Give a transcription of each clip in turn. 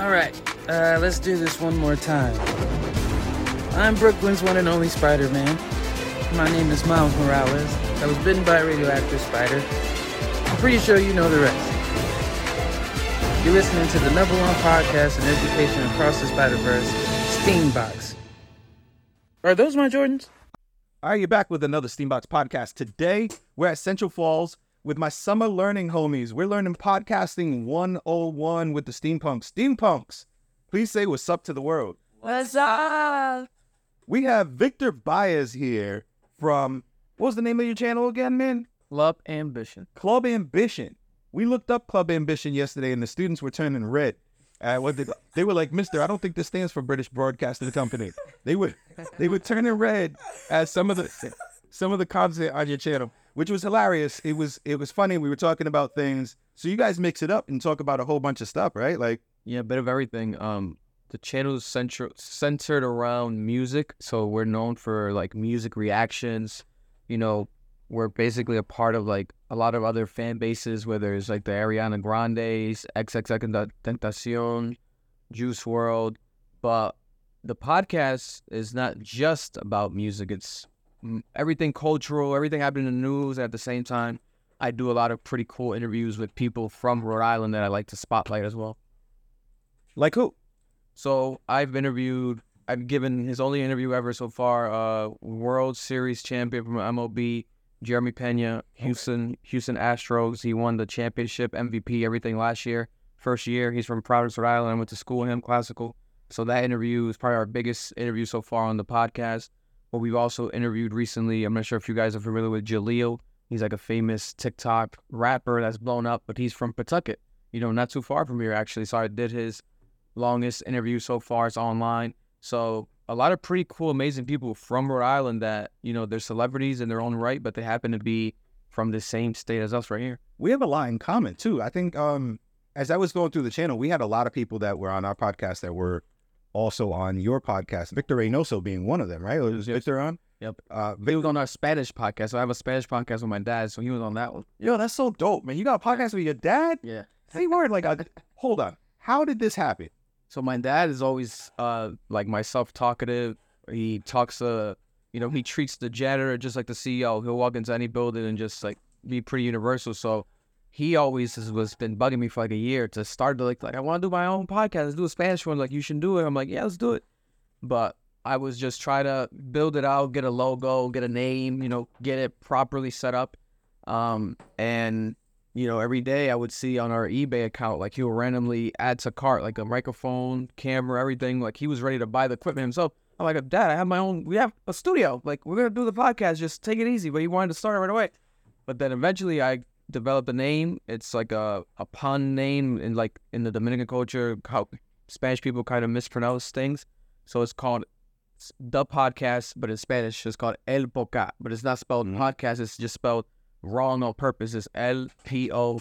All right, uh, let's do this one more time. I'm Brooklyn's one and only Spider Man. My name is Miles Morales. I was bitten by a radioactive spider. I'm pretty sure you know the rest. You're listening to the number one podcast in education across the Spider Verse, Steambox. Are those my Jordans? All right, you're back with another Steambox podcast. Today, we're at Central Falls with my summer learning homies. We're learning podcasting 101 with the Steampunks. Steampunks, please say what's up to the world. What's up? We have Victor Baez here from, what was the name of your channel again, man? Club Ambition. Club Ambition. We looked up Club Ambition yesterday, and the students were turning red. Uh, what did, they were like, Mister, I don't think this stands for British Broadcasting Company. They were they were turning red as some of the some of the content on your channel, which was hilarious. It was it was funny. We were talking about things. So you guys mix it up and talk about a whole bunch of stuff, right? Like Yeah, a bit of everything. Um, the channel is central centered around music, so we're known for like music reactions. You know, we're basically a part of like a lot of other fan bases where there's like the Ariana Grandes, XXX Tentacion, Juice WRLD, but the podcast is not just about music. It's everything cultural, everything happening in the news at the same time. I do a lot of pretty cool interviews with people from Rhode Island that I like to spotlight as well. like who? So I've interviewed, I've given his only interview ever so far, uh, World Series champion from MLB, Jeremy Pena, Houston, Houston Astros. He won the championship, MVP, everything last year. First year, he's from Providence, Rhode Island. I went to school with him, classical. So that interview is probably our biggest interview so far on the podcast. But we've also interviewed recently. I'm not sure if you guys are familiar with Jaleel. He's like a famous TikTok rapper that's blown up, but he's from Pawtucket. You know, not too far from here actually. So I did his longest interview so far. It's online. So a lot of pretty cool, amazing people from Rhode Island that, you know, they're celebrities in their own right, but they happen to be from the same state as us right here. We have a lot in common too. I think um as I was going through the channel, we had a lot of people that were on our podcast that were also on your podcast. Victor Reynoso being one of them, right? Was Yes. Victor on? Yep. Uh, He Vic- was on our Spanish podcast. So I have a Spanish podcast with my dad, so he was on that one. yo, that's so dope, man. You got a podcast with your dad? Yeah. Say word, like, uh, hold on. How did this happen? So my dad is always uh like myself talkative. He talks uh you know, he treats the janitor just like the CEO. He'll walk into any building and just like be pretty universal. So he always has was been bugging me for like a year to start to like like I want to do my own podcast, let's do a Spanish one. Like you should do it. I'm like, yeah, let's do it. But I was just trying to build it out, get a logo, get a name, you know, get it properly set up. Um, and you know, every day I would see on our eBay account, like he would randomly add to cart, like a microphone, camera, everything. Like he was ready to buy the equipment himself. I'm like, Dad, I have my own, we have a studio. Like, we're going to do the podcast. Just take it easy. But he wanted to start it right away. But then eventually I developed a name. It's like a, a pun name in like in the Dominican culture, how Spanish people kind of mispronounce things. So it's called the podcast, but in Spanish it's called El Poca. But it's not spelled in podcast. It's just spelled wrong on purpose. It's L P O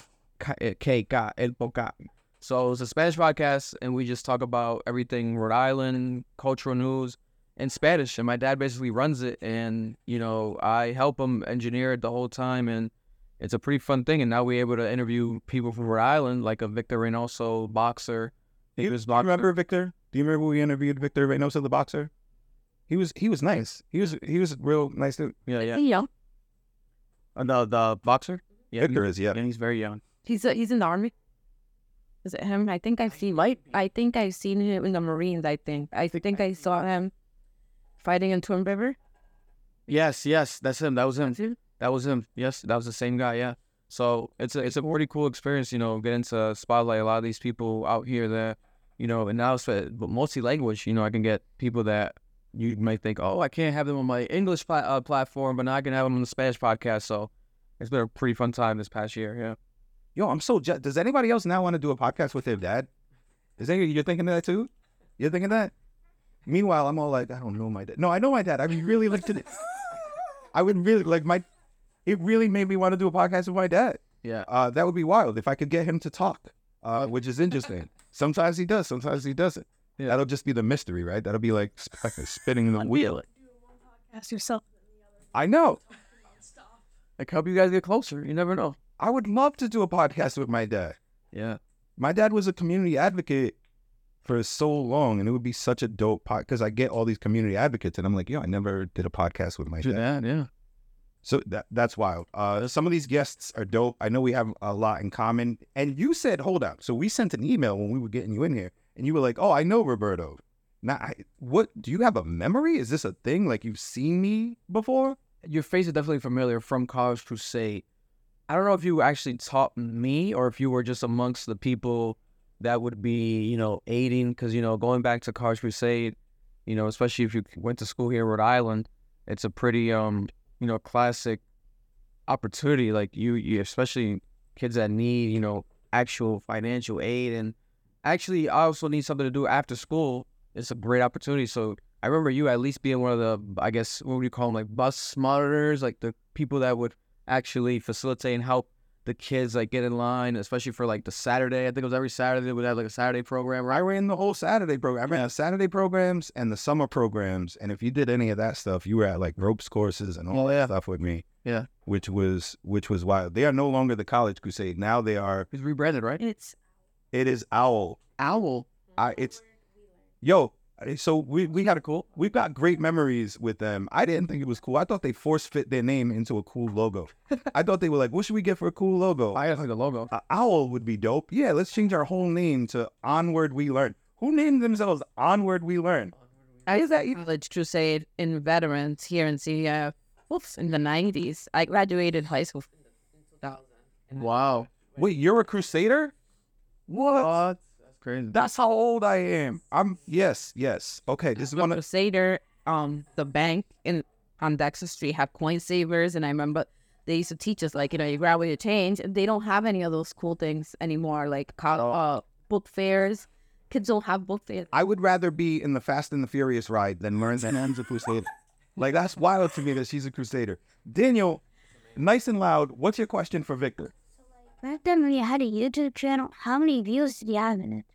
eh, K K, El Poca. So it's a Spanish podcast, and we just talk about everything Rhode Island, cultural news in Spanish. And my dad basically runs it, and you know I help him engineer it the whole time, and it's a pretty fun thing. And now we're able to interview people from Rhode Island, like a Victor Reynoso boxer. Do you, famous do you remember Victor? Do you remember we interviewed Victor Reynoso, the boxer? He was he was nice. He was he was real nice dude. Yeah, yeah. He's young. Uh, the the boxer. Yeah, Victor he- is, yeah. and He's very young. He's uh, he's in the army. Is it him? I think I've seen. I think I've seen him in the Marines. I think. I think I saw him fighting in Twin River. Yes, yes, that's him. That was him. That was him. Yes, that was the same guy. Yeah. So it's a it's a pretty cool experience, you know, getting to spotlight a lot of these people out here that, you know, and now it's but multi language. You know, I can get people that you might think, oh, I can't have them on my English pla- uh, platform, but now I can have them on the Spanish podcast. So it's been a pretty fun time this past year. Yeah. Yo, I'm so. Je- Does anybody else now want to do a podcast with their dad? Is any you're thinking that too? You're thinking that? Meanwhile, I'm all like, I don't know my dad. No, I know my dad. I really like to. I would really like my. It really made me want to do a podcast with my dad. Yeah. Uh, that would be wild if I could get him to talk, uh, which is interesting. sometimes he does, sometimes he doesn't. Yeah. That'll just be the mystery, right? That'll be like sp- spinning the wheel. Ask yourself. I know. Like help you guys get closer. You never know. I would love to do a podcast with my dad. Yeah. My dad was a community advocate for so long, and it would be such a dope podcast because I get all these community advocates, and I'm like, yo, I never did a podcast with my Do dad. that, yeah. So that that's wild. Uh, some of these guests are dope. I know we have a lot in common. And you said, hold up. So we sent an email when we were getting you in here, and you were like, oh, I know Roberto. Now, I, what do you have a memory? Is this a thing? Like you've seen me before? Your face is definitely familiar from College Crusade. I don't know if you actually taught me or if you were just amongst the people that would be, you know, aiding. Because, you know, going back to College Crusade, you know, especially if you went to school here in Rhode Island, it's a pretty, um, you know, classic opportunity. Like you, you, especially kids that need, you know, actual financial aid. And actually, I also need something to do after school. It's a great opportunity. So I remember you at least being one of the, I guess, what would you call them, like bus monitors, like the people that would actually facilitate and help the kids like get in line, especially for like the Saturday. I think it was every Saturday they would have like a Saturday program, I right? ran the whole Saturday program. I ran the Saturday programs and the summer programs. And if you did any of that stuff, you were at like ropes courses and all Oh, that yeah. stuff with me. Yeah. Which was which was wild. They are no longer the College Crusade. Now they are. It's rebranded, right? It's It is Owl. Owl. I, it's yo. Eh, so we we got a cool. We've got great memories with them. I didn't think it was cool. I thought they force fit their name into a cool logo. I thought they were like, what should we get for a cool logo? I like the logo. A owl would be dope. Yeah, let's change our whole name to Onward We Learn. Who named themselves Onward We Learn? I was at College Crusade in veterans here in CF oops, in the 90s. I graduated high school Wow. Wait, you're a Crusader? What? That's crazy. That's how old I am. I'm yes, yes. Okay, this is The one Crusader, um, the bank in on Dexter Street had coin savers, and I remember they used to teach us like you know you grab with your change. and They don't have any of those cool things anymore, like co- uh, book fairs. Kids don't have book fairs. I would rather be in the Fast and the Furious ride than learn that Anne's a Crusader. Like that's wild to me that she's a Crusader. Daniel, nice and loud. What's your question for Victor? Back then when you had a YouTube channel, how many views did you have in it?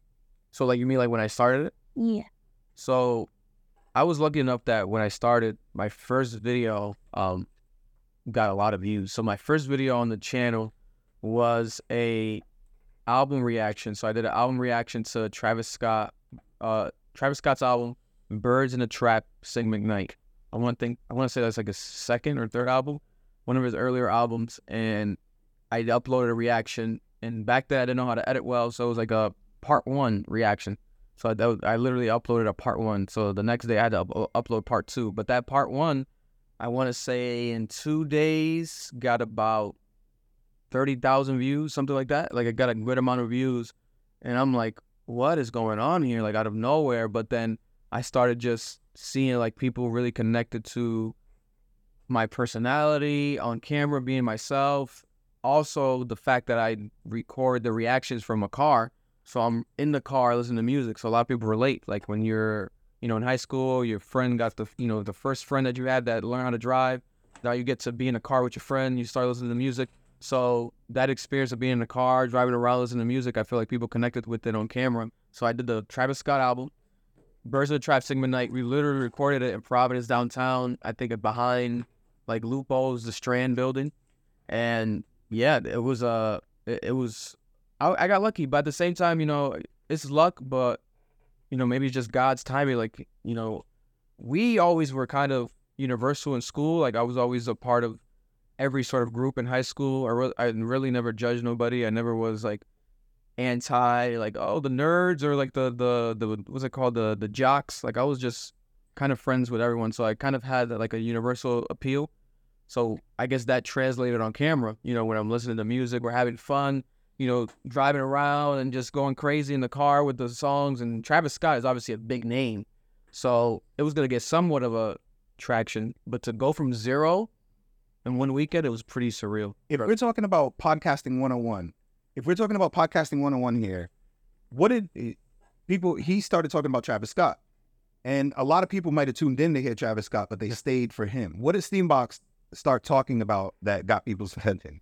So like you mean like when I started it? Yeah. So I was lucky enough that when I started, my first video um got a lot of views. So my first video on the channel was a album reaction. So I did an album reaction to Travis Scott, uh Travis Scott's album, Birds in a Trap, Sing McKnight. I want to think I want to say that's like a second or third album, one of his earlier albums, and I uploaded a reaction. And back then I didn't know how to edit well, so it was like a part one reaction. So was, I literally uploaded a part one. So the next day I had to up- upload part two. But that part one, I want to say in two days got about thirty thousand views, something like that. Like I got a good amount of views, and I'm like, what is going on here? Like out of nowhere. But then I started just seeing like people really connected to my personality on camera, being myself. Also, the fact that I record the reactions from a car. So I'm in the car listening to music. So a lot of people relate. Like when you're, you know, in high school, your friend got the, you know, the first friend that you had that learned how to drive. Now you get to be in a car with your friend. You start listening to music. So that experience of being in the car, driving around, listening to music, I feel like people connected with it on camera. So I did the Travis Scott album, Birds of the Trap, Sing McKnight. We literally recorded it in Providence downtown. I think behind like Lupo's, the Strand building, and yeah, it was uh, it, it was. I, I got lucky, but at the same time, you know, it's luck, but you know, maybe it's just God's timing. Like you know, we always were kind of universal in school. Like I was always a part of every sort of group in high school. I, re- I really never judged nobody. I never was like anti like oh the nerds or like the the the what's it called the the jocks. Like I was just kind of friends with everyone, so I kind of had like a universal appeal. So I guess that translated on camera. You know, when I'm listening to music, we're having fun. You know, driving around and just going crazy in the car with the songs. And Travis Scott is obviously a big name, so it was gonna get somewhat of a traction. But to go from zero in one weekend, it was pretty surreal. If we're talking about podcasting 101, if we're talking about podcasting 101 here, what did eh, people, he started talking about Travis Scott. And a lot of people might have tuned in to hear Travis Scott, but they stayed for him. What did Steambox start talking about that got people's attention?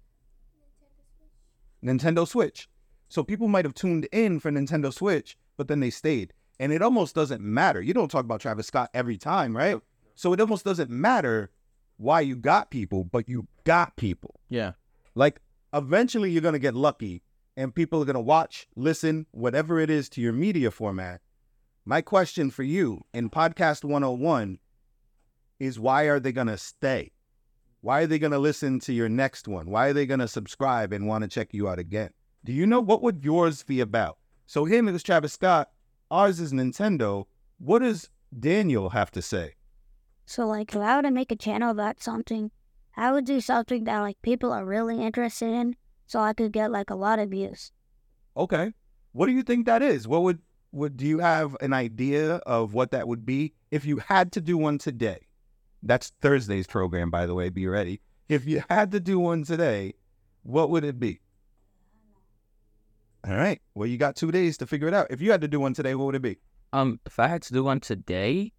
Nintendo Switch. So people might have tuned in for Nintendo Switch, but then they stayed. And it almost doesn't matter. You don't talk about Travis Scott every time, right? So it almost doesn't matter why you got people, but you got people. Yeah. Like eventually you're going to get lucky and people are going to watch, listen, whatever it is to your media format. My question for you in Podcast 101 is why are they going to stay? Why are they going to listen to your next one? Why are they going to subscribe and want to check you out again? Do you know what would yours be about? So him is Travis Scott, ours is Nintendo. What does Daniel have to say? So like if I were to make a channel about something, I would do something that like people are really interested in so I could get like a lot of views. Okay. What do you think that is? What would would do you have an idea of what that would be if you had to do one today? That's Thursday's program, by the way. Be ready. If you had to do one today, what would it be? All right. Well, you got two days to figure it out. If you had to do one today, what would it be? Um, if I had to do one today,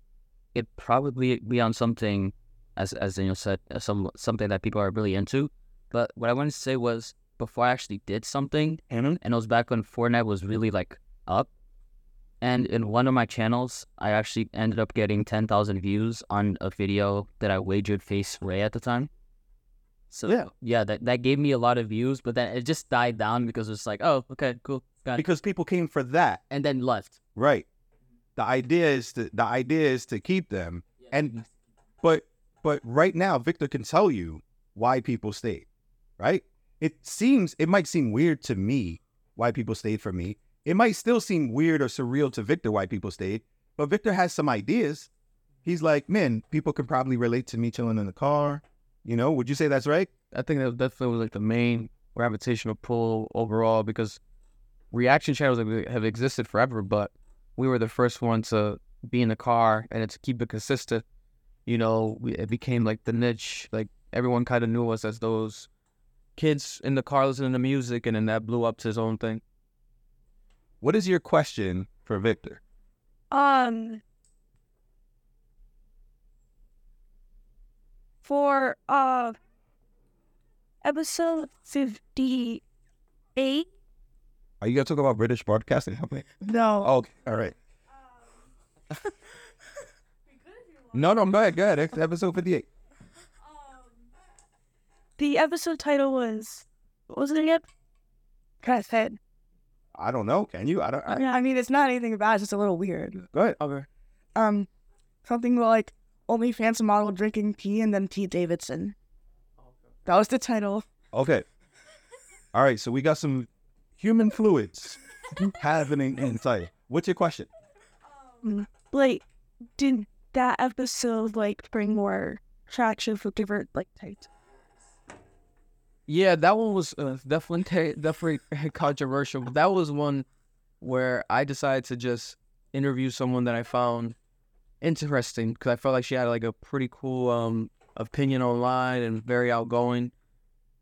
it'd probably be on something, as as Daniel said, uh, some something that people are really into. But what I wanted to say was before I actually did something, and it was back when Fortnite was really like up. And in one of my channels, I actually ended up getting ten thousand views on a video that I wagered face Ray at the time. So Yeah. yeah, that that gave me a lot of views, but then it just died down because it's like, oh, okay, cool, Because people came for that, and then left. right? The idea is to the idea is to keep them, and but but right now, Victor can tell you why people stayed. Right? It seems it might seem weird to me why people stayed for me. It might still seem weird or surreal to Victor why people stayed, but Victor has some ideas. He's like, man, people could probably relate to me chilling in the car. You know, would you say that's right? I think that definitely was like the main gravitational pull overall because reaction channels have, existed forever, but we were the first one to be in the car and to keep it consistent. You know, we, it became like the niche. Like everyone kind of knew us as those kids in the car listening to music, and then that blew up to his own thing. What is your question for Victor? Um, for uh, episode fifty-eight. Are you gonna talk about British broadcasting company? No, Oh, okay. all right. no, no, go ahead, go ahead. It's episode fifty-eight. the episode title was what was it again? Say it? I don't know. Can you? I don't. I, Yeah, I mean it's not anything bad. It's just a little weird. Good. Okay. Um, something like OnlyFans model drinking tea and then Pete Davidson. That was the title. Okay. All right. So we got some human fluids happening inside. What's your question? Like, did that episode like bring more traction for different like types? Yeah, that one was uh, definitely definitely controversial. But that was one where I decided to just interview someone that I found interesting because I felt like she had like a pretty cool um opinion online and very outgoing.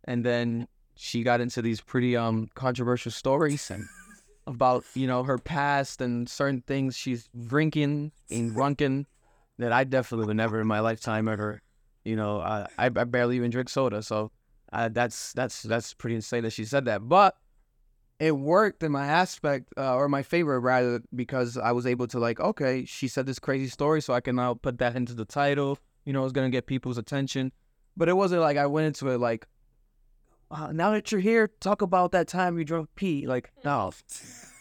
And then she got into these pretty um controversial stories and about you know her past and certain things she's drinking and drunken that I definitely would never in my lifetime ever. You know, I I, I barely even drink soda, so uh, that's that's that's pretty insane that she said that. But it worked in my aspect, uh, or my favor rather, because I was able to like, okay, she said this crazy story, so I can now put that into the title. You know, it's gonna get people's attention. But it wasn't like I went into it like, uh, now that you're here, talk about that time you drunk pee. Like, no,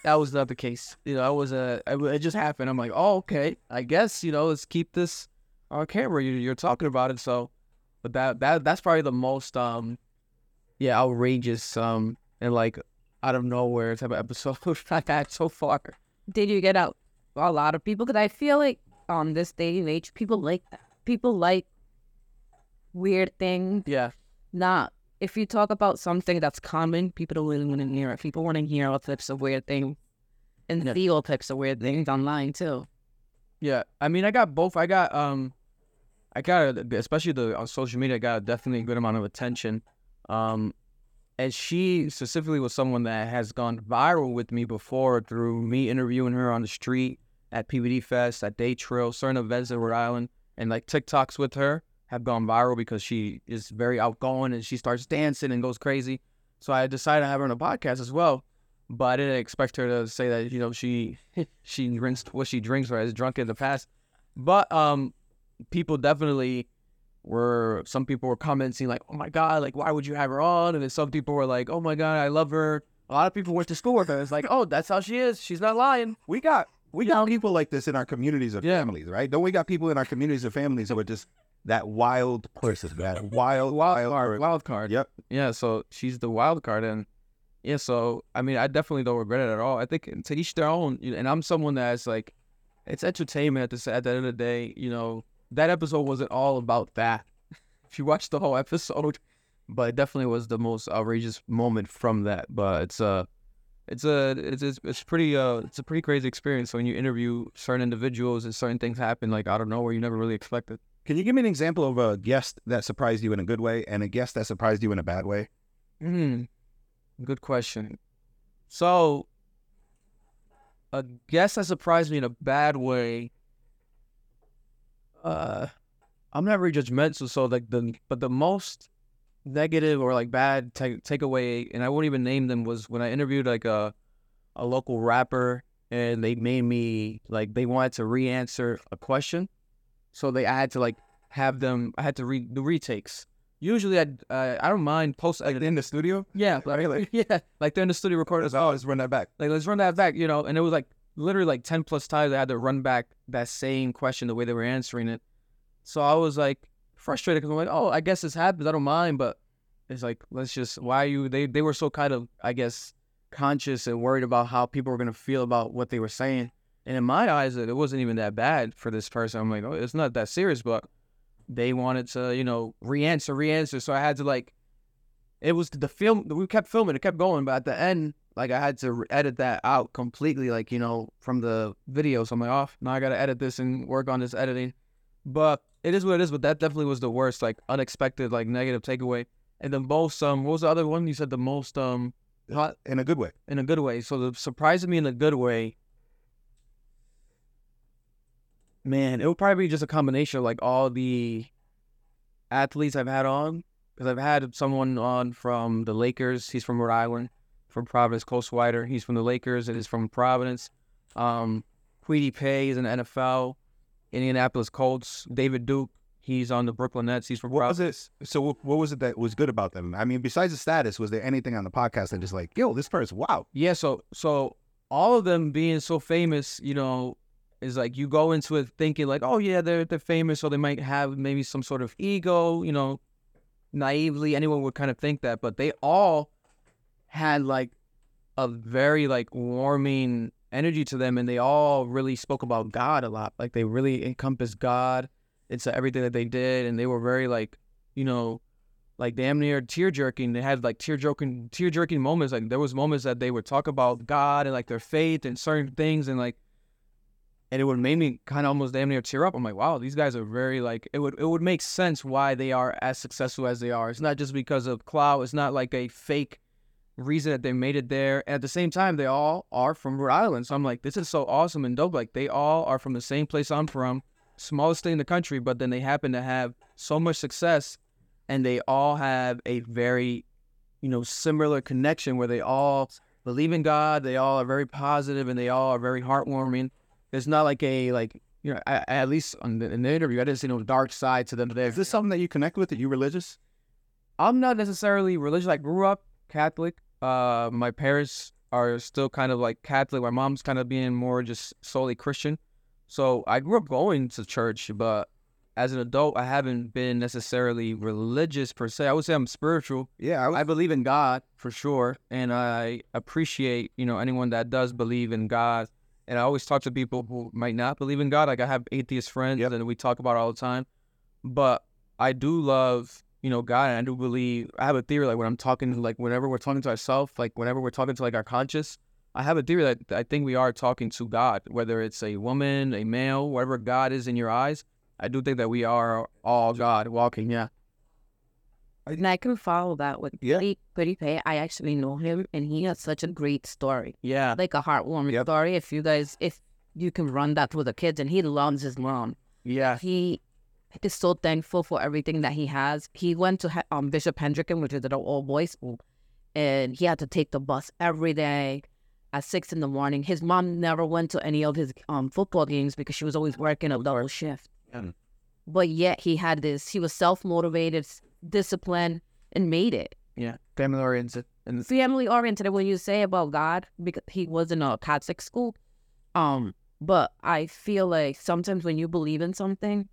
that was not the case. You know, I was uh, it it just happened. I'm like, oh, okay, I guess you know, let's keep this on camera. You, you're talking about it, so. But that that that's probably the most um, yeah, outrageous um, and like out of nowhere type of episode I've had so far. Did you get out a lot of people? Because I feel like on this day and age, people like that. People like weird things. Yeah, Not if you talk about something that's common, people don't really want to hear it. People want to hear all types of weird things and Yeah. see all types of weird things online too. yeah. I mean, I got both. I got um, I got especially the on social media. I got definitely a good amount of attention. Um, and she specifically was someone that has gone viral with me before through me interviewing her on the street at PVD Fest, at Day Trail, certain events in Rhode Island, and like TikToks with her have gone viral because she is very outgoing and she starts dancing and goes crazy. So I decided to have her on a podcast as well. But I didn't expect her to say that, you know, she she drinks what she drinks or has drunk in the past. But um people definitely were some people were commenting like, "Oh my god, like why would you have her on?" And then some people were like, "Oh my god, I love her." A lot of people went to school with her. It's like, "Oh, that's how she is. She's not lying." We got we got people like this in our communities of Yeah. families, right? Don't we got people in our communities of families who are just that wild person, that wild, wild, card, wild card. Yep. Yeah, so she's the wild card, and yeah, so I mean, I definitely don't regret it at all. I think to each their own, you and I'm someone that's like, it's entertainment at the at the end of the day. You know, that episode wasn't all about that. if you watch the whole episode, but it definitely was the most outrageous moment from that. But it's uh it's a it's it's, it's pretty uh it's a pretty crazy experience when you interview certain individuals and certain things happen like out of nowhere you never really expected. Can you give me an example of a guest that surprised you in a good way and a guest that surprised you in a bad way? Hmm. Good question. So, a guess that surprised me in a bad way. Uh, I'm not very judgmental, so like the but the most negative or like bad take takeaway, and I won't even name them, was when I interviewed like a a local rapper, and they made me like they wanted to re-answer a question, so they I had to like have them. I had to read the retakes. Usually, I uh, I don't mind post Like in the studio? yeah, like, Really? yeah, like they're in the studio recording. Oh, let's run that back. Like let's run that back, you know. And it was like literally like ten plus times I had to run back that same question the way they were answering it. So I was like frustrated because I'm like, oh, I guess this happens. I don't mind, but it's like let's just why you? They they were so kind of I guess conscious and worried about how people were gonna feel about what they were saying. And in my eyes, it wasn't even that bad for this person. I'm like, oh, it's not that serious, but they wanted to, you know, re-answer, re-answer. So I had to like it was the film we kept filming it kept going but at the end like i had to edit that out completely like you know from the video. So i'm like off now i gotta edit this and work on this editing. But it is what it is but that definitely was the worst like unexpected like negative takeaway. And the most um what was the other one you said the most um hot? In a good way. in a good way. So the surprising me in a good way. Man it would probably be just a combination of like all the athletes i've had on because I've had someone on from the Lakers. He's from Rhode Island, from Providence. Cole Swider. He's from the Lakers. It is from Providence. Um, Kwity Paye is in the NFL. Indianapolis Colts. David Duke. He's on the Brooklyn Nets. He's from What was Providence. it? So what- what was it that was good about them? I mean, besides the status, was there anything on the podcast that just like, yo, this person, wow. Yeah. So so all of them being so famous, you know, is like you go into it thinking like, oh yeah, they're they're famous, so they might have maybe some sort of ego, you know. Naively, anyone would kind of think that, but they all had like a very like warming energy to them, and they all really spoke about God a lot. Like they really encompassed God into everything that they did, and they were very like, you know, like damn near tear jerking. They had like tear jerking, tear jerking moments. Like there was moments that they would talk about God and like their faith and certain things, and like, and it would make me kind of almost damn near tear up. I'm like, wow, these guys are very like it would it would make sense why they are as successful as they are. It's not just because of clout. It's not like a fake reason that they made it there. At the same time, they all are from Rhode Island. So I'm like, this is so awesome and dope. Like they all are from the same place I'm from, smallest state in the country, but then they happen to have so much success and they all have a very, you know, similar connection where they all believe in God. They all are very positive and they all are very heartwarming. It's not like a like you know I, at least on the, in the interview I didn't see no dark side to them. There. Is this something that you connect with? Are you religious? I'm not necessarily religious. I grew up Catholic. Uh, my parents are still kind of like Catholic. My mom's kind of being more just solely Christian. So I grew up going to church, but as an adult, I haven't been necessarily religious per se. I would say I'm spiritual. Yeah, I was, I believe in God for sure, and I appreciate you know anyone that does believe in God. And I always talk to people who might not believe in God. Like I have atheist friends, Yep. and we talk about it all the time. But I do love you know God, and I do believe. I have a theory like when I'm talking, like whenever we're talking to ourselves, like whenever we're talking to like our conscious, I have a theory that I think we are talking to God, whether it's a woman, a male, whatever God is in your eyes. I do think that we are all God walking. Yeah. And I can follow that with Yeah. Pretty. I actually know him, and he has such a great story, Yeah. like a heartwarming Yep. story. If you guys, if you can run that with the kids, and he loves his mom. Yeah. He is so thankful for everything that he has. He went to um, Bishop Hendricken, which is an all boys school, and he had to take the bus every day at six in the morning. His mom never went to any of his um football games because she was always working a double shift. Yeah. but yet he had this. He was self motivated, disciplined, and made it. Yeah, family oriented, and family oriented. When you say about God, because he was in a Catholic school, um, but I feel like sometimes when you believe in something,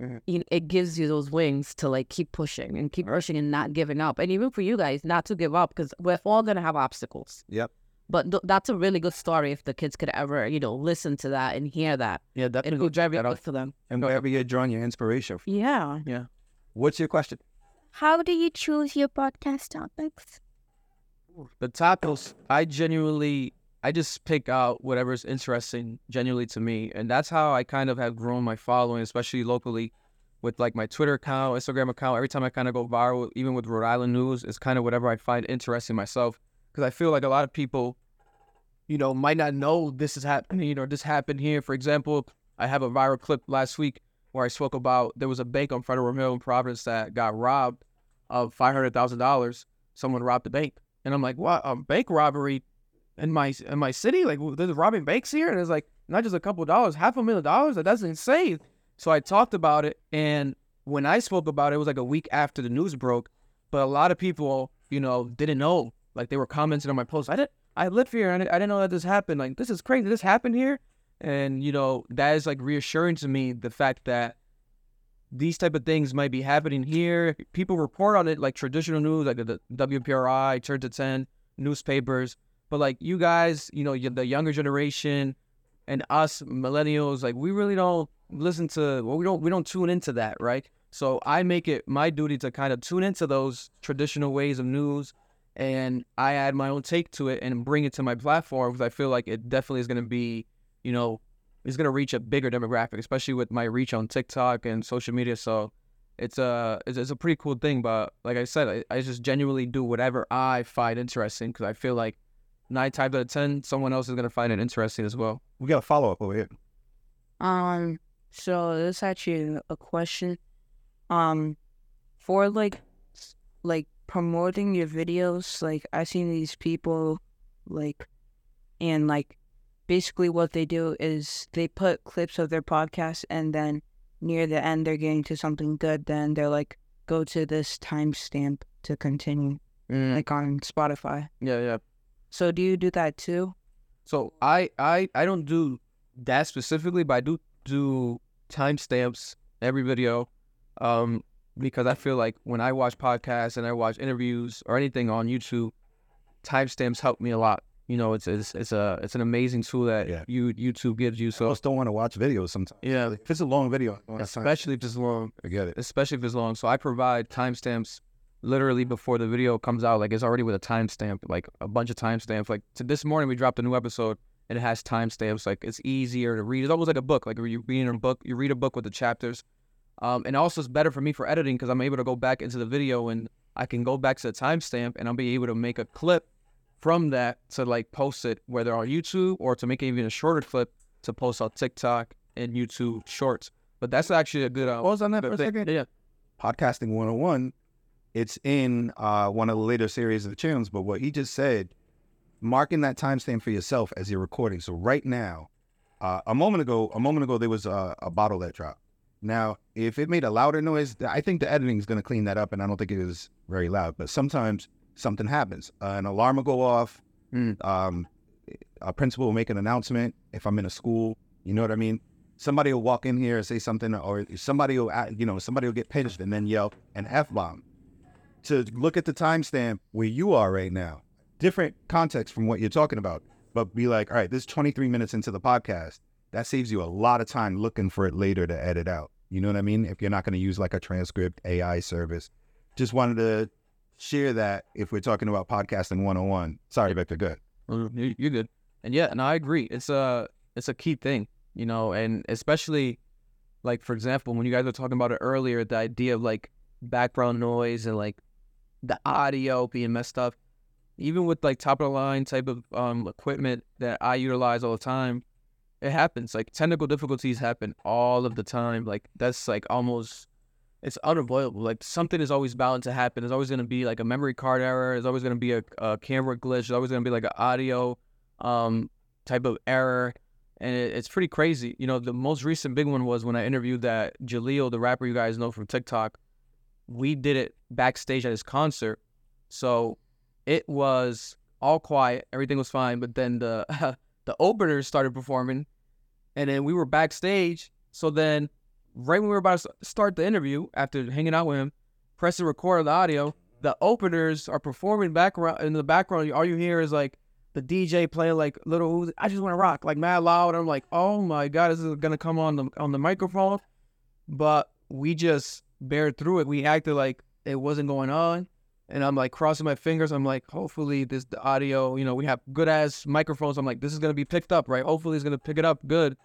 Mhm. you, it gives you those wings to like keep pushing and keep pushing and not giving up. And even for you guys, not to give up because we're all gonna have obstacles. Yep. But th- that's a really good story if the kids could ever, you know, listen to that and hear that. yeah, It definitely. will drive it that up to them. And wherever you're drawing your inspiration. from. Yeah. Yeah. What's your question? How do you choose your podcast topics? the topics i genuinely i just pick out whatever's interesting genuinely to me and that's how i kind of have grown my following especially locally with like my twitter account instagram account. Every time i kind of go viral even with rhode island news it's kind of whatever i find interesting myself because i feel like a lot of people you know might not know this is happening or this happened here. For example i have a viral clip last week where i spoke about there was a bank on federal hill in providence that got robbed of $500000 someone robbed the bank and I'm like, what? A bank robbery in my in my city? Like, there's robbing banks here, and it's like not just a couple dollars, half a million dollars. Like, that's insane. So I talked about it, and when I spoke about it, it was like a week after the news broke. But a lot of people, you know, didn't know. Like, they were commenting on my post. I didn't. I live here, and I didn't know that this happened. Like, this is crazy. This happened here, and you know, that is like reassuring to me the fact that these type of things might be happening here. People report on it like traditional news, like the, the WPRI, Turn to Ten, newspapers. But like you guys, you know, the younger generation, and us millennials, like we really don't listen to. Well, we don't we don't tune into that, right? So I make it my duty to kind of tune into those traditional ways of news, and I add my own take to it and bring it to my platform because I feel like it definitely is going to be, you know, it's going to reach a bigger demographic, especially with my reach on TikTok and social media. So it's a it's, it's a pretty cool thing. But like I said, I, I just genuinely do whatever I find interesting because I feel like nine times out of ten, someone else is going to find it interesting as well. We got a follow up over here. Um, so this actually a question. Um, for like, like promoting your videos, like I seen these people, like, and like, basically what they do is they put clips of their podcast, and then near the end they're getting to something good, then they're like, go to this timestamp to continue, like on Spotify. Yeah, yeah. So do you do that too? So I I I don't do that specifically, but I do do timestamps every video, um, because I feel like when I watch podcasts and I watch interviews or anything on YouTube, timestamps help me a lot. You know, it's it's it's a it's an amazing tool that Yeah. you YouTube gives you. So Most don't want to watch videos sometimes. yeah, If it's a long video, I especially if it's long, I get it. especially if it's long. So I provide timestamps literally before the video comes out. Like it's already with a timestamp, like a bunch of timestamps. Like to this morning we dropped a new episode and it has timestamps. Like it's easier to read. It's almost like a book. Like you're reading a book, you read a book with the chapters. Um, and also it's better for me for editing because I'm able to go back into the video and I can go back to the timestamp and I'll be able to make a clip from that to like post it whether on YouTube or to make even a shorter clip to post on TikTok and YouTube Shorts. But that's actually a good. Um, Pause on that for a second. Yeah. Podcasting 101, it's in uh, one of the later series of the channels, but what he just said, marking that timestamp for yourself as you're recording. So right now, uh, a moment ago, a moment ago, there was a, a bottle that dropped. Now, if it made a louder noise, I think the editing is going to clean that up, and I don't think it was very loud. But sometimes something happens. Uh, an alarm will go off. Mm. Um, a principal will make an announcement. If I'm in a school, you know what I mean. Somebody will walk in here and say something, or somebody will, you know, somebody will get pinched and then yell an f bomb. To look at the timestamp where you are right now, different context from what you're talking about, but be like, all right, this is 23 minutes into the podcast. That saves you a lot of time looking for it later to edit out. You know what I mean? If you're not going to use like a transcript AI service, just wanted to share that if we're talking about podcasting 101. Sorry, Victor. Good. You- You're good. And yeah, and I agree. It's a it's a key thing, you know, and especially like for example, when you guys were talking about it earlier, the idea of like background noise and like the audio being messed up, even with like top of the line type of um equipment that I utilize all the time, it happens. Like technical difficulties happen all of the time. Like that's like almost it's unavoidable. Like something is always bound to happen. There's always going to be like a memory card error. There's always going to be a, a camera glitch. There's always going to be like an audio um type of error. and it, it's pretty crazy. You know, the most recent big one was when I interviewed that Jaleel, the rapper you guys know from TikTok. We did it backstage at his concert, so it was all quiet, everything was fine. But then the the openers started performing, and then we were backstage. So then, right when we were about to start the interview, after hanging out with him, press the record of the audio. The openers are performing background in the background. All you hear is like the DJ playing like little I just want to rock like mad loud. I'm like, oh my god, this is gonna come on the on the microphone. But we just bared through it. We acted like it wasn't going on. And I'm like crossing my fingers. I'm like, hopefully this the audio, you know, we have good ass microphones. I'm like, this is gonna be picked up, right? Hopefully it's gonna pick it up good.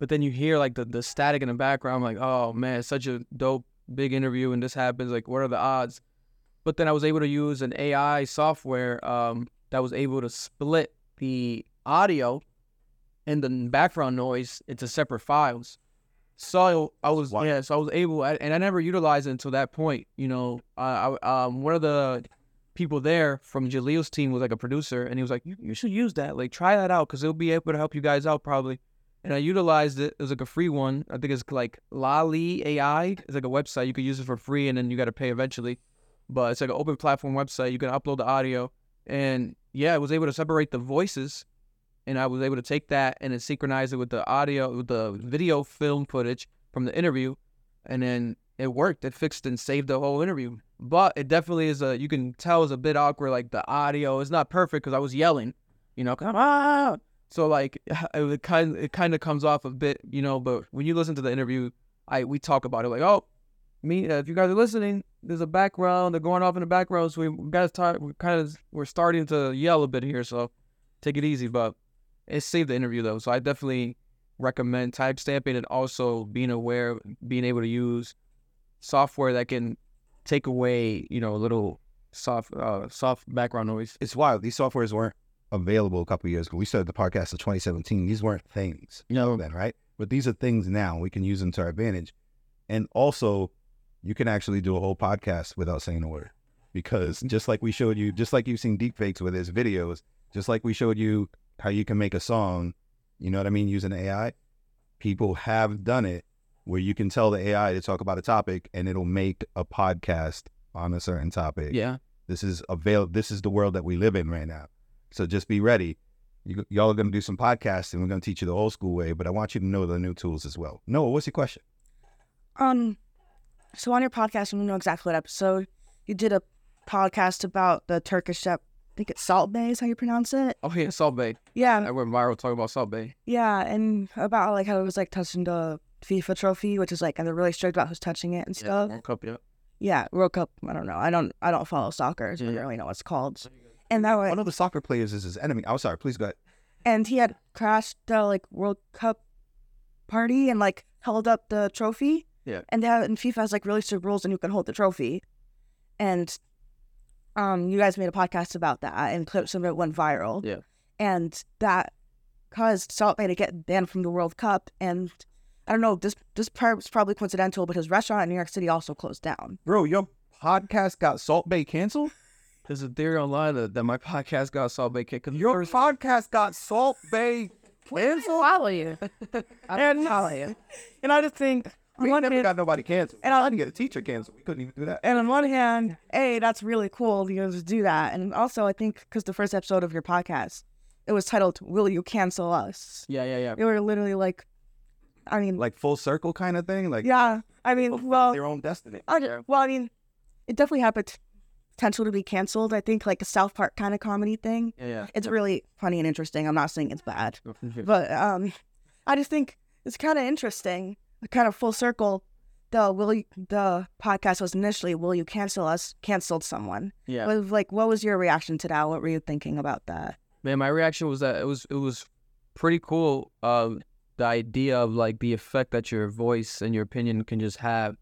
But then you hear like the, the static in the background. I'm like, oh man, such a dope big interview and this happens. Like, what are the odds? But then I was able to use an AI software um, that was able to split the audio and the background noise into separate files. So I was Wow. yeah, so I was able, and I never utilized it until that point. You know, I, I um one of the people there from Jaleel's team was like a producer, and he was like, "You, you should use that. Like, try that out, cause it'll be able to help you guys out probably." And I utilized it. It was like a free one. I think it's like Lali AI. It's like a website you could use it for free, and then you got to pay eventually. But it's like an open platform website. You can upload the audio, and yeah, I was able to separate the voices, and I was able to take that and then synchronize it with the audio, with the video film footage from the interview, and then it worked. It fixed and saved the whole interview. But it definitely is a. You can tell it's a bit awkward. Like the audio is not perfect because I was yelling. You know, come on. So like it kind it kind of comes off a bit, you know. But when you listen to the interview, I we talk about it like, oh, me. Uh, if you guys are listening, there's a background. They're going off in the background, so we, to talk. We kind of we're starting to yell a bit here, so take it easy. But it saved the interview though, so I definitely recommend timestamping and also being aware, being able to use software that can take away, you know, a little soft uh, soft background noise. It's wild. These softwares weren't available a couple years ago. We started the podcast in 2017. These weren't things You know, then, right? But these are things now. We can use them to our advantage. And also, you can actually do a whole podcast without saying a word. Because just like we showed you, just like you've seen deepfakes with his videos, just like we showed you how you can make a song, you know what I mean, using AI, people have done it where you can tell the AI to talk about a topic and it'll make a podcast on a certain topic. yeah. This is avail. This is the world that we live in right now. So just be ready. You, y'all are going to do some podcasting. We're going to teach you the old school way, but I want you to know the new tools as well. Noah, what's your question? Um, so on your podcast, and we know exactly what episode you did a podcast about the Turkish chef. I think it's Salt Bae is how you pronounce it. Oh yeah, Salt Bae. Yeah, I went viral talking about Salt Bae. yeah, and about like how it was like touching the FIFA trophy, which is like, and they're really strict about who's touching it and stuff. World Cup, yeah. Yeah, World Cup. I don't know. I don't. I don't follow soccer, so I mm-hmm. don't really know what's called. And that was, One of the soccer players is his enemy. I'm sorry. Please go ahead. and he had crashed the like World Cup party and like held up the trophy. Yeah. And that and FIFA has like really strict rules and you can hold the trophy. And um you guys made a podcast about that and clips of it went viral. Yeah. And that caused Salt Bae to get banned from the World Cup and I don't know, this this part was probably coincidental, but his restaurant in New York City also closed down. Bro, your podcast got Salt Bae canceled? There's a theory online that, that my podcast got Salt Bae kicked. 'cause Your first- podcast got Salt Bae I canceled? follow you. I And- follow you. And I just think on We one never hand, got nobody canceled. And I didn't get a teacher canceled. We couldn't even do that. And on one hand, hey, that's really cool you guys do that. And also, I think because the first episode of your podcast, it was titled "Will You Cancel Us?" Yeah, yeah, yeah. They were literally like, I mean, Like full circle kind of thing? Like yeah, I mean, well, their own destiny. I, well, I mean, it definitely had pot- potential to be canceled. I think like a South Park kind of comedy thing. Yeah, yeah. It's really funny and interesting. I'm not saying it's bad, but um, I just think it's kind of interesting, kind of full circle. The will you, the podcast was initially "Will you cancel us?" Canceled someone. Yeah. Was like, what was your reaction to that? What were you thinking about that? Man, my reaction was that it was it was pretty cool. Um, the idea of like the effect that your voice and your opinion can just have,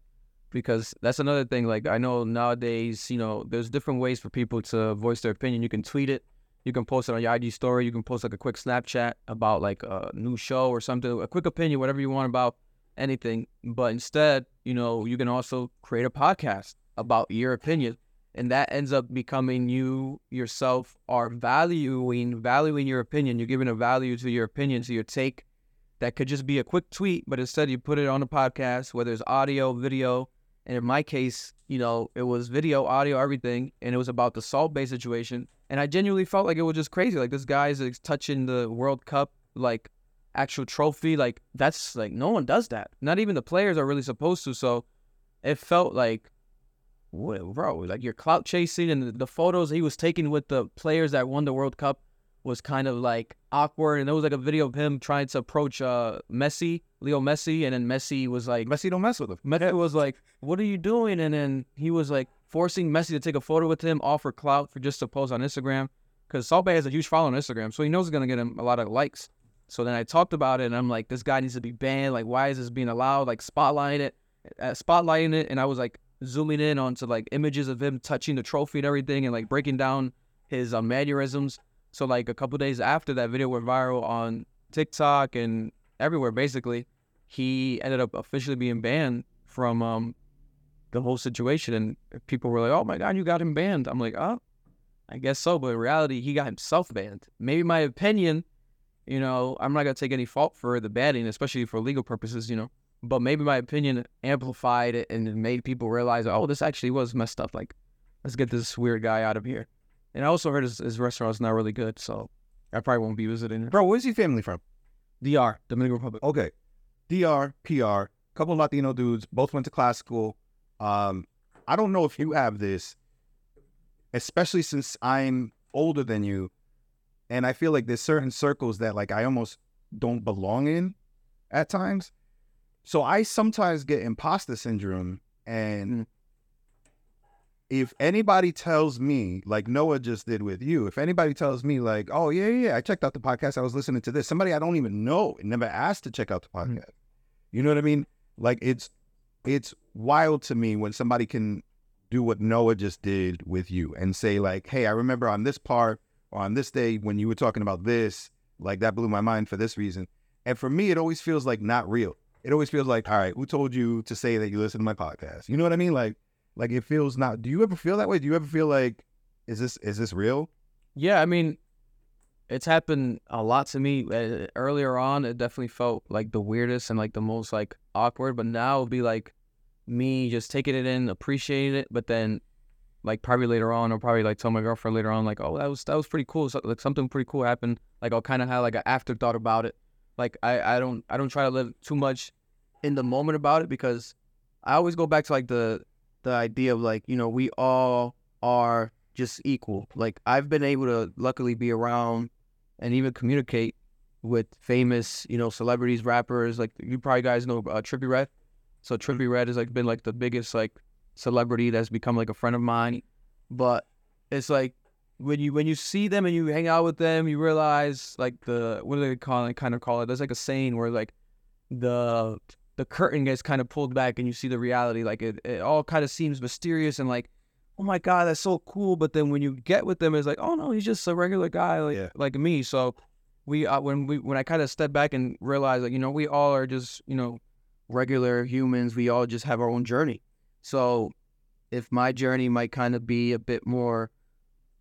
because that's another thing. Like I know nowadays, you know, there's different ways for people to voice their opinion. You can tweet it, you can post it on your IG story, you can post like a quick Snapchat about like a new show or something, a quick opinion, whatever you want about anything. But instead, you know, you can also create a podcast about your opinion and that ends up becoming you yourself are valuing valuing your opinion you're giving a value to your opinion to your take that could just be a quick tweet, but instead you put it on a podcast, whether it's audio, video. And in my case, you know, it was video, audio, everything, and it was about the Salt Bae situation. And I genuinely felt like it was just crazy. Like this guy's touching the World Cup, like actual trophy. Like that's like no one does that. Not even the players are really supposed to. So it felt like, what, bro, like you're clout chasing, and the, the photos he was taking with the players that won the World Cup was kind of like awkward. And there was like a video of him trying to approach uh Messi, Leo Messi, and then Messi was like, Messi don't mess with him. Messi was like, "What are you doing?" And then he was like forcing Messi to take a photo with him, offer clout for just to post on Instagram, because Salt Bae has a huge following on Instagram, so he knows it's gonna get him a lot of likes. So then I talked about it, and I'm like, "This guy needs to be banned. Like, why is this being allowed? Like, spotlighting it, uh, spotlighting it." And I was like zooming in onto like images of him touching the trophy and everything, and like breaking down his uh, mannerisms. So like a couple days after that video went viral on TikTok and everywhere, basically, he ended up officially being banned from um, the whole situation. And people were like, "Oh my god, you got him banned." I'm like, "Oh, I guess so." But in reality, he got himself banned. Maybe my opinion, you know, I'm not gonna take any fault for the banning, especially for legal purposes, you know. But maybe my opinion amplified it and made people realize, "Oh, this actually was messed up." Like, let's get this weird guy out of here. And I also heard his, his restaurant's not really good, so I probably won't be visiting it. Bro, where's your family from? DR, Dominican Republic. Okay. DR, PR, couple Latino dudes, both went to class school. Um, I don't know if you have this, especially since I'm older than you, and I feel like there's certain circles that like I almost don't belong in at times. So I sometimes get imposter syndrome and mm. if anybody tells me, like Noah just did with you, if anybody tells me, like, oh, yeah, yeah, I checked out the podcast, I was listening to this, somebody I don't even know, and never asked to check out the mm. podcast. You know what I mean? Like, it's it's wild to me when somebody can do what Noah just did with you and say, like, hey, I remember on this part on this day when you were talking about this, like, that blew my mind for this reason. And for me, it always feels like not real. It always feels like, all right, who told you to say that you listen to my podcast? You know what I mean? Like, like it feels not. Do you ever feel that way? Do you ever feel like, is this is this real? Yeah, I mean, it's happened a lot to me. Uh, earlier on, it definitely felt like the weirdest and like the most like awkward. But now it'll be like me just taking it in, appreciating it, but then like probably later on, I'll probably like tell my girlfriend later on, like, oh, that was that was pretty cool. So, like something pretty cool happened. Like I'll kind of have like an afterthought about it. Like I I don't I don't try to live too much in the moment about it because I always go back to like the the idea of like you know we all are just equal. Like I've been able to luckily be around and even communicate with famous you know celebrities, rappers. Like you probably guys know uh, Trippie Redd. So Trippie Redd has like been like the biggest like celebrity that's become like a friend of mine. But it's like when you when you see them and you hang out with them, you realize like the what do they call it? Kind of call it. There's like a saying where like the the curtain gets kind of pulled back and you see the reality. Like it, it all kind of seems mysterious and like, oh my god, that's so cool. But then when you get with them, it's like, oh no, he's just a regular guy like Yeah. like me. So we uh, when we when I kind of step back and realize like you know we all are just you know regular humans. We all just have our own journey. So if my journey might kind of be a bit more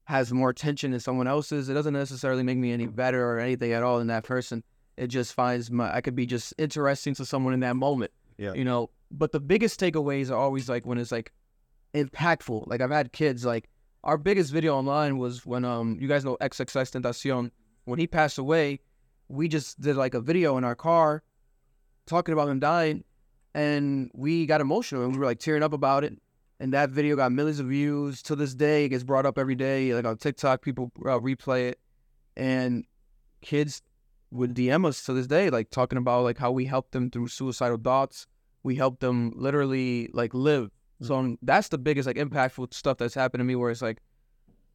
has more attention than someone else's, it doesn't necessarily make me any better or anything at all than that person. It just finds my I could be just interesting to someone in that moment. Yeah. You know, but the biggest takeaways are always like when it's like impactful. Like I've had kids like our biggest video online was when um you guys know XXXTentacion when he passed away, we just did like a video in our car talking about him dying and we got emotional and we were like tearing up about it. And that video got millions of views to this day. It gets brought up every day. Like on TikTok, people uh, replay it, and kids would DM us to this day, like talking about like how we helped them through suicidal thoughts. We helped them literally like live. So um, that's the biggest like impactful stuff that's happened to me. Where it's like,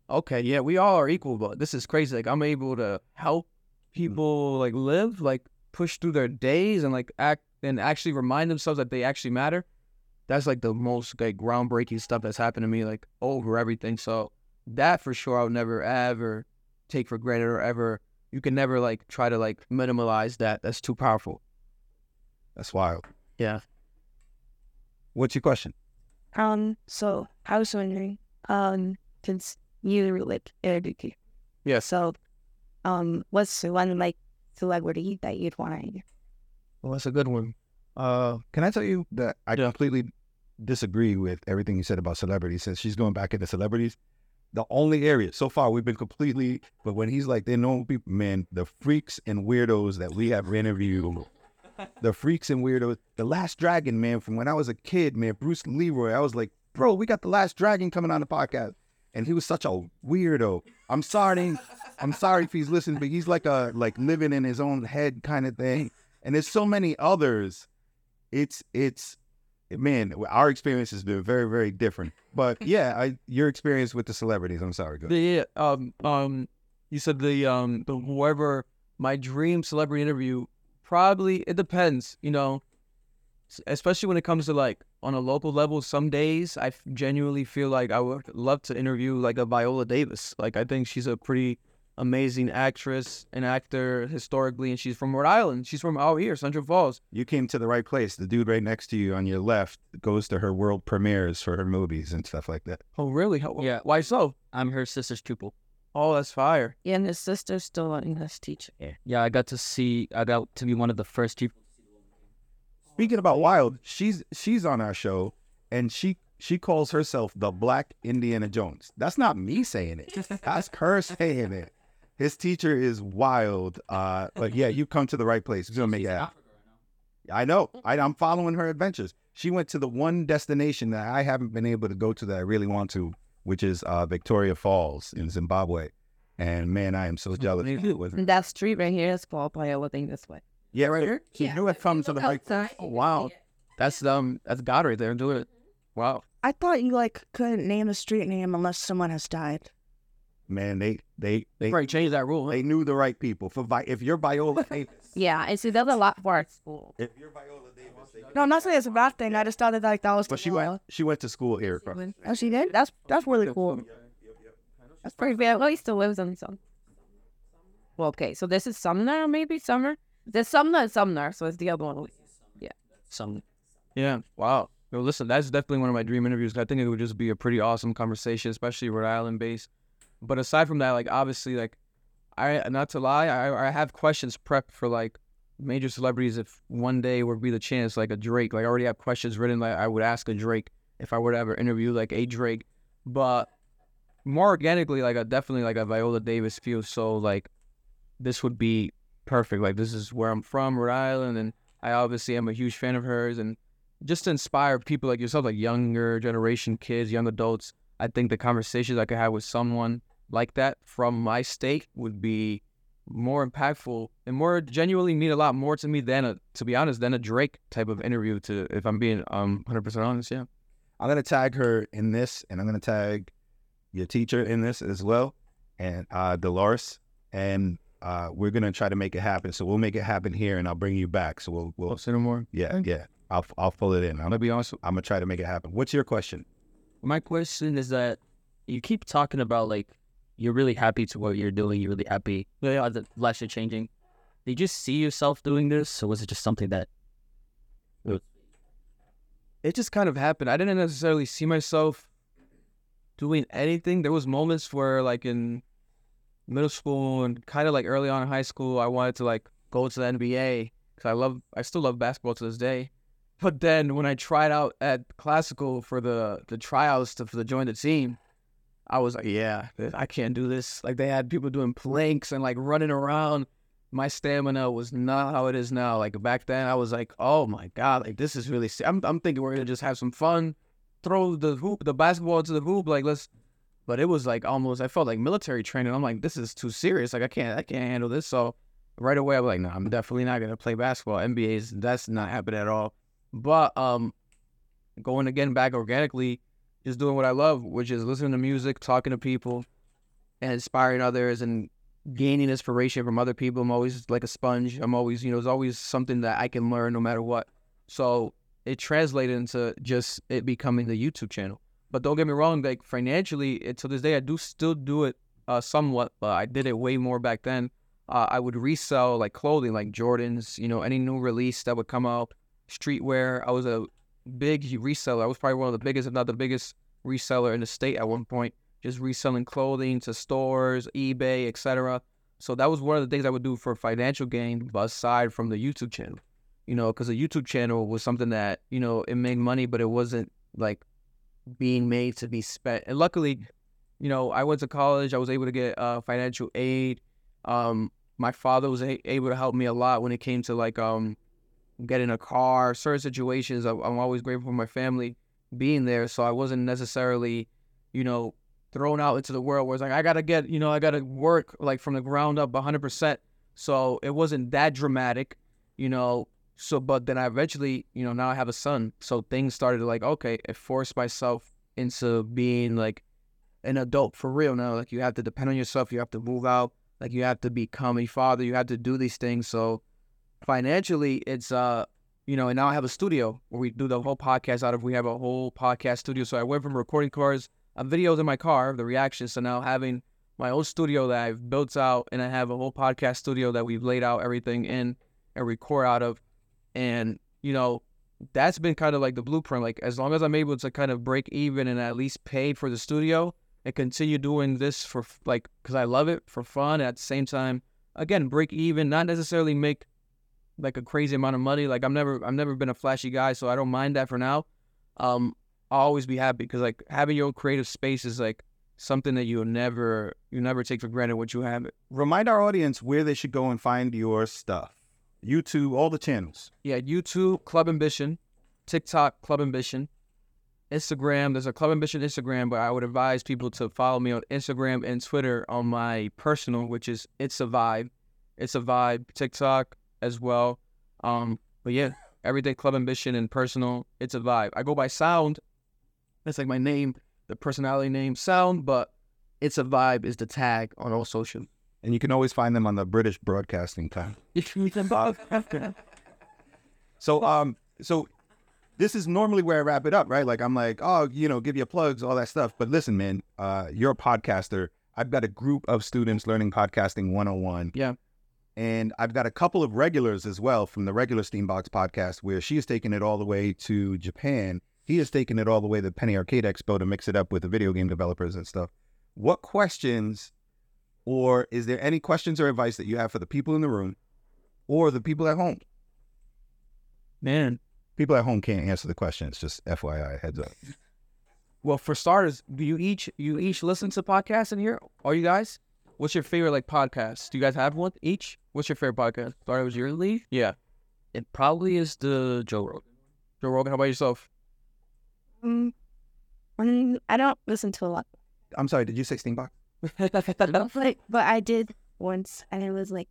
okay, yeah, we all are equal, but this is crazy. Like I'm able to help people like live, like push through their days, and like act and actually remind themselves that they actually matter that's like the most like groundbreaking stuff that's happened to me like over everything so that for sure i'll never ever take for granted or ever you can never like try to like minimalize that that's too powerful That's wild. yeah What's your question? Um, so I was wondering, um, since you like educate, yeah. so, um, what's the one like celebrity that you'd want to Well, that's a good one. Uh, Can I tell you that I Yeah. completely disagree with everything you said about celebrities? Since she's going back into celebrities, the only area so far we've been completely. But when he's like, they're normal people, man. The freaks and weirdos that we have interviewed, the freaks and weirdos. The Last Dragon, man. From when I was a kid, man. Bruce Leroy. I was like, bro, we got the Last Dragon coming on the podcast, and he was such a weirdo. I'm sorry. I'm sorry if he's listening, but he's like a like living in his own head kind of thing. And there's so many others it's it's man our experience has been very very different but yeah i your experience with the celebrities i'm sorry go The, yeah, um, um, you said the um, the whoever my dream celebrity interview probably it depends, you know, especially when it comes to like on a local level. Some days I genuinely feel like I would love to interview like a Viola Davis. Like I think she's a pretty amazing actress and actor historically, and she's from Rhode Island. She's from out here, Central Falls. you came to the right place the dude right next to you on your left goes to her world premieres for her movies and stuff like that Oh, really? How, Yeah. Why so? I'm her sister's pupil. Oh, that's fire. Yeah, and his sister's still an English teacher. Yeah, I got to see. I got to be one of the first people. speaking about wild she's she's on our show and she she calls herself the black indiana jones that's not me saying it that's her saying it his teacher is wild uh but yeah you come to the right place it's gonna make it happen I know. I, I'm following her adventures. She went to the one destination that I haven't been able to go to that I really want to, which is uh, Victoria Falls in Zimbabwe. And man, I am so jealous. With And that street right here is called Viola thing this way. yeah, right here. She Yeah. knew it comes to the right. Outside. Oh, wow. That's um, that's God right there. Do it. Wow. I thought you like couldn't name a street name unless someone has died. Man, they they They they, probably changed that rule. huh? they knew the right people. For Vi- if you're Viola Davis, Yeah, and see, there's a lot for our school. if you're Viola Davis, they, No, I'm not saying it's a bad thing. I just thought that like that was. but she went she went to school here. bro. Oh, she did. That's that's really cool. That's pretty bad. Well, he still lives in some. Well, okay, so this is Sumner, maybe Summer. There's Sumner and Sumner, so it's the other one. Some Yeah. Wow. Yo, listen, that's definitely one of my dream interviews. I think it would just be a pretty awesome conversation, especially Rhode Island based. But aside from that, like obviously, like I not to lie, I I have questions prepped for like major celebrities. If one day would be the chance, like a Drake, like I already have questions written. Like I would ask a Drake if I were to ever interview like a Drake. But more organically, like I definitely like a Viola Davis feel so like this would be perfect. Like this is where I'm from, Rhode Island, and I obviously am a huge fan of hers, and just to inspire people like yourself, like younger generation kids, young adults. I think the conversations I could have with someone like that from my state would be more impactful and more genuinely mean a lot more to me than a, to be honest, than a Drake type of interview. To if I'm being um 100% honest, yeah. I'm gonna tag her in this, and I'm gonna tag your teacher in this as well, and uh, Dolores, and uh, we're gonna try to make it happen. So we'll make it happen here, and I'll bring you back. So we'll, we'll We'll say no more. yeah, yeah. I'll I'll pull it in. I'm gonna be honest. I'm gonna try to make it happen. What's your question? My question is that you keep talking about like you're really happy to what you're doing. You're really happy. Yeah, the lives are changing. Did you see yourself doing this, or was it just something that? it just kind of happened. I didn't necessarily see myself doing anything. There was moments where, like in middle school and kind of like early on in high school, I wanted to like go to the NBA because I love, I still love basketball to this day. But then when I tried out at classical for the the tryouts to, for the join the team, I was like, yeah, I can't do this. Like they had people doing planks and like running around. My stamina was not how it is now. Like back then, I was like, oh my god, like this is really. I'm I'm thinking we're gonna just have some fun, throw the hoop, the basketball to the hoop, like let's. But it was like almost. I felt like military training. I'm like, this is too serious. Like I can't I can't handle this. So right away, I'm like, no, I'm definitely not gonna play basketball. NBA's that's not happening at all. But um, going again back organically, just doing what I love, which is listening to music, talking to people, and inspiring others, and gaining inspiration from other people. I'm always like a sponge. I'm always, you know, there's always something that I can learn no matter what. So it translated into just it becoming the YouTube channel. But don't get me wrong, like financially, it, to this day, I do still do it uh, somewhat, but I did it way more back then. Uh, I would resell like clothing, like Jordans, you know, any new release that would come out, streetwear. I was a big reseller. I was probably one of the biggest, if not the biggest, reseller in the state at one point. Just reselling clothing to stores, eBay, etc. So that was one of the things I would do for financial gain, but aside from the YouTube channel. you know, because the YouTube channel was something that you know it made money, but it wasn't like being made to be spent. And luckily, you know, I went to college. I was able to get uh, financial aid. Um, my father was a- able to help me a lot when it came to like um getting a car, certain situations. I- I'm always grateful for my family being there, so I wasn't necessarily, you know, thrown out into the world where it's like I gotta get, you know, I gotta work like from the ground up 100. percent So it wasn't that dramatic, you know. So, but then I eventually, you know, now I have a son, so things started like, okay, I forced myself into being like an adult for real now. Like you have to depend on yourself, you have to move out, like you have to become a father, you have to do these things. So financially, it's uh, you know, and now I have a studio where we do the whole podcast out of. We have a whole podcast studio. So I went from recording cars, uh, videos in my car, the reactions, to now having my own studio that I've built out, and I have a whole podcast studio that we've laid out everything in and record out of. And you know, that's been kind of like the blueprint. Like as long as I'm able to kind of break even and at least pay for the studio and continue doing this for like because I love it for fun. At the same time, again, break even, not necessarily make like a crazy amount of money. Like I'm never, I've never been a flashy guy, so I don't mind that for now. Um, I'll always be happy because like having your own creative space is like something that you'll never, you never take for granted once you have it. Remind our audience where they should go and find your stuff. YouTube, all the channels. Yeah, YouTube Club Ambition, TikTok Club Ambition, Instagram. There's a Club Ambition Instagram, but I would advise people to follow me on Instagram and Twitter on my personal, which is It's a Vibe. It's a Vibe. TikTok as well. Um, but yeah, everyday Club Ambition and personal. It's a Vibe. I go by Sound. That's like my name, the personality name Sound, but It's a Vibe is the tag on all social. And you can always find them on the British Broadcasting Time. So um so this is normally where I wrap it up, right? Like I'm like, oh, you know, give you plugs, all that stuff. But listen, man, uh, you're a podcaster. I've got a group of students learning podcasting 101. Yeah. And I've got a couple of regulars as well from the regular STEAM Box podcast where she has taken it all the way to Japan. He has taken it all the way to Penny Arcade Expo to mix it up with the video game developers and stuff. What questions or is there any questions or advice that you have for the people in the room or the people at home? Man, People at home can't answer the questions. Just FYI, heads up. Well, for starters, do you each you each listen to podcasts in here? Are you guys? What's your favorite like podcast? Do you guys have one each? What's your favorite podcast? Started was your leave? Yeah. It probably is the Joe Rogan. Joe Rogan, how about yourself? Mm, mm, I don't listen to a lot, I'm sorry, did you say STEAM Box? like, but I did once, and it was like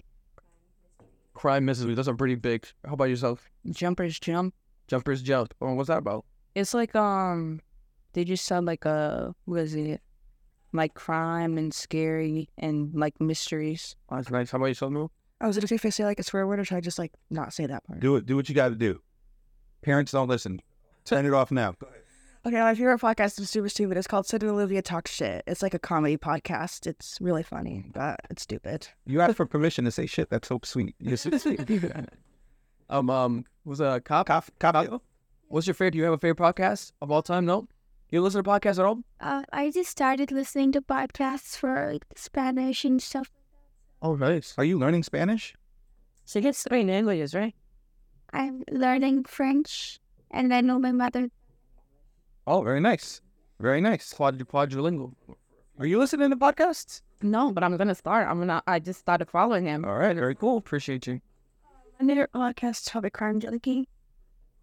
Crime Mystery. Those are pretty big. How about yourself? Jumpers jump. Jumpers Jump. Oh, what's that about? It's like um, they just sound like a what is it? Like crime and scary and like mysteries. Oh, that's nice. How about yourself, Noel? I was gonna say if I say like a swear word, or should I just like not say that part? Do it. Do what you got to do. Parents don't listen. Turn it off now. Okay, my favorite podcast is super stupid. It's called Sid and Olivia Talk Shit. It's like a comedy podcast. It's really funny, but it's stupid. You asked for permission to say shit. That's so sweet. You're so sweet. Um, um, was a cop? Cof- cop- What's your favorite? Do you have a favorite podcast of all time? No. You listen to podcasts at all? Uh, I just started listening to podcasts for like Spanish and stuff. Oh, nice. Are you learning Spanish? she gets three languages, right? I'm learning French, and I know my mother. Oh, very nice. Very nice. Quad quadrilingual. Are you listening to podcasts? No, but I'm gonna start. I'm gonna. I just started following him. All right, very cool. Appreciate you. Another podcast topic, Crime Junkie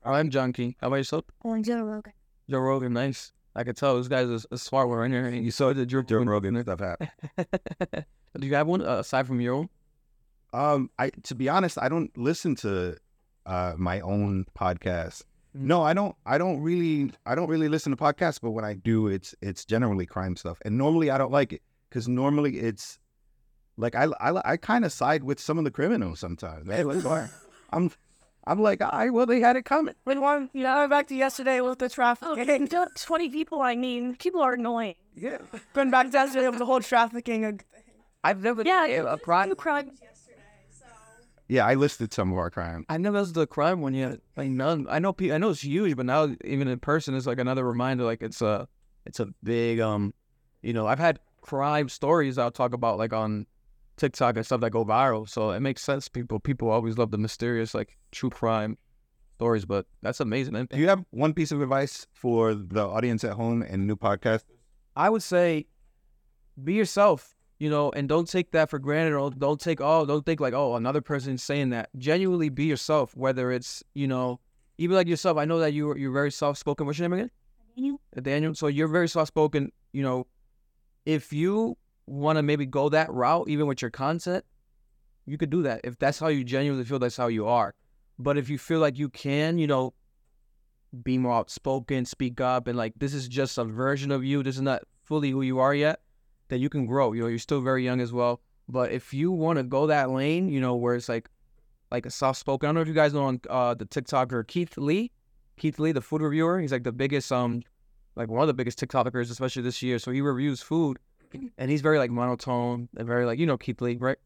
I'm Junkie. How about yourself? on Joe Rogan. Joe Rogan, nice. I could tell this guy's a, a smart one right here. You saw the Joe, Joe Rogan stuff happen. Do you have one uh, aside from your own? Um, I to be honest, I don't listen to uh my own podcast. No, I don't. I don't really. I don't really listen to podcasts. But when I do, it's it's generally crime stuff. And normally, I don't like it because normally it's like I I, I kind of side with some of the criminals sometimes. Hey, let's go. I'm I'm like, I well, they had it coming. With one, you know, back to yesterday with the trafficking. Oh, Twenty people. I mean, people are annoying. Yeah. Going back to yesterday with the whole trafficking. Of, I've never. yeah, a crime. crimes. Yeah, I listed some of our crimes. I never listened the crime one yet. Like none. I know. pe- I know it's huge, but now even in person, it's like another reminder. Like it's a, it's a big um, you know. I've had crime stories I'll talk about like on TikTok and stuff that go viral. So it makes sense. People people always love the mysterious like true crime stories, but that's amazing. man. Do you have one piece of advice for the audience at home and new podcast? I would say be yourself, you know, and don't take that for granted or don't take oh, don't think like, oh, another person's saying that. Genuinely be yourself, whether it's, you know, even like yourself. I know that you you're very soft spoken. What's your name again? Daniel? Daniel. So you're very soft spoken, you know. If you want to maybe go that route, even with your content, you could do that. If that's how you genuinely feel, that's how you are. But if you feel like you can, you know, be more outspoken, speak up, and like this is just a version of you. This is not fully who you are yet. That you can grow. You know, you're still very young as well. But if you want to go that lane, you know, where it's like, like a soft spoken. I don't know if you guys know on uh, the TikToker Keith Lee. Keith Lee, the food reviewer. He's like the biggest, um, like one of the biggest TikTokers, especially this year. So he reviews food, and he's very like monotone and very like you know Keith Lee, right?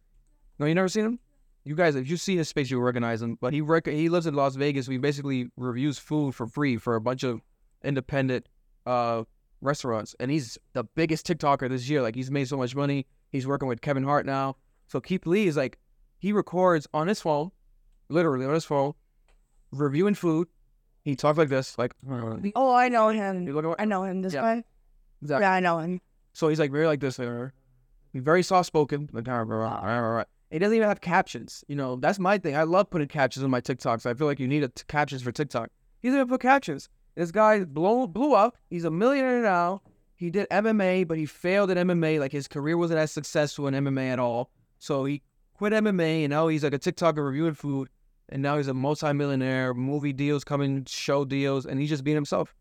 No, you never seen him. You guys, if you see his space, you recognize him. But he rec- he lives in Las Vegas. So he basically reviews food for free for a bunch of independent uh restaurants, and he's the biggest TikToker this year. Like he's made so much money. He's working with Kevin Hart now. So Keith Lee is like he records on his phone, literally on his phone, reviewing food. He talks like this, like Oh, I know him. you look at I know him. This Yeah. guy. exactly. Yeah, I know him. So he's like very like this. very soft spoken. He doesn't even have captions. You know, that's my thing. I love putting captions on my TikToks. I feel like you need a t- captions for TikTok. He doesn't even put captions. This guy blew blew up. He's a millionaire now. He did MMA, but he failed at MMA. Like his career wasn't as successful in MMA at all. So he quit MMA, and now he's like a TikToker reviewing food. And now he's a multimillionaire. Movie deals coming, show deals, and he's just being himself.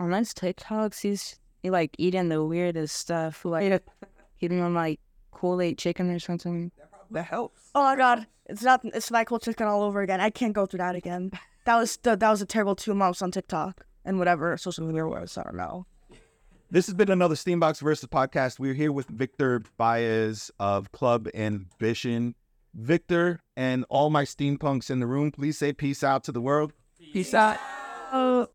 On his TikToks, he's he like eating the weirdest stuff, like eating on like Kool Aid chicken or something. That helps. Oh my god, it's not. It's Michael Chicken all over again. I can't go through that again. That was the, that was a terrible two months on TikTok and whatever social media was. I don't know. This has been another STEAM Box versus podcast. We're here with Victor Baez of Club Ambition. Victor and all my steampunks in the room, please say peace out to the world. Peace out. Oh.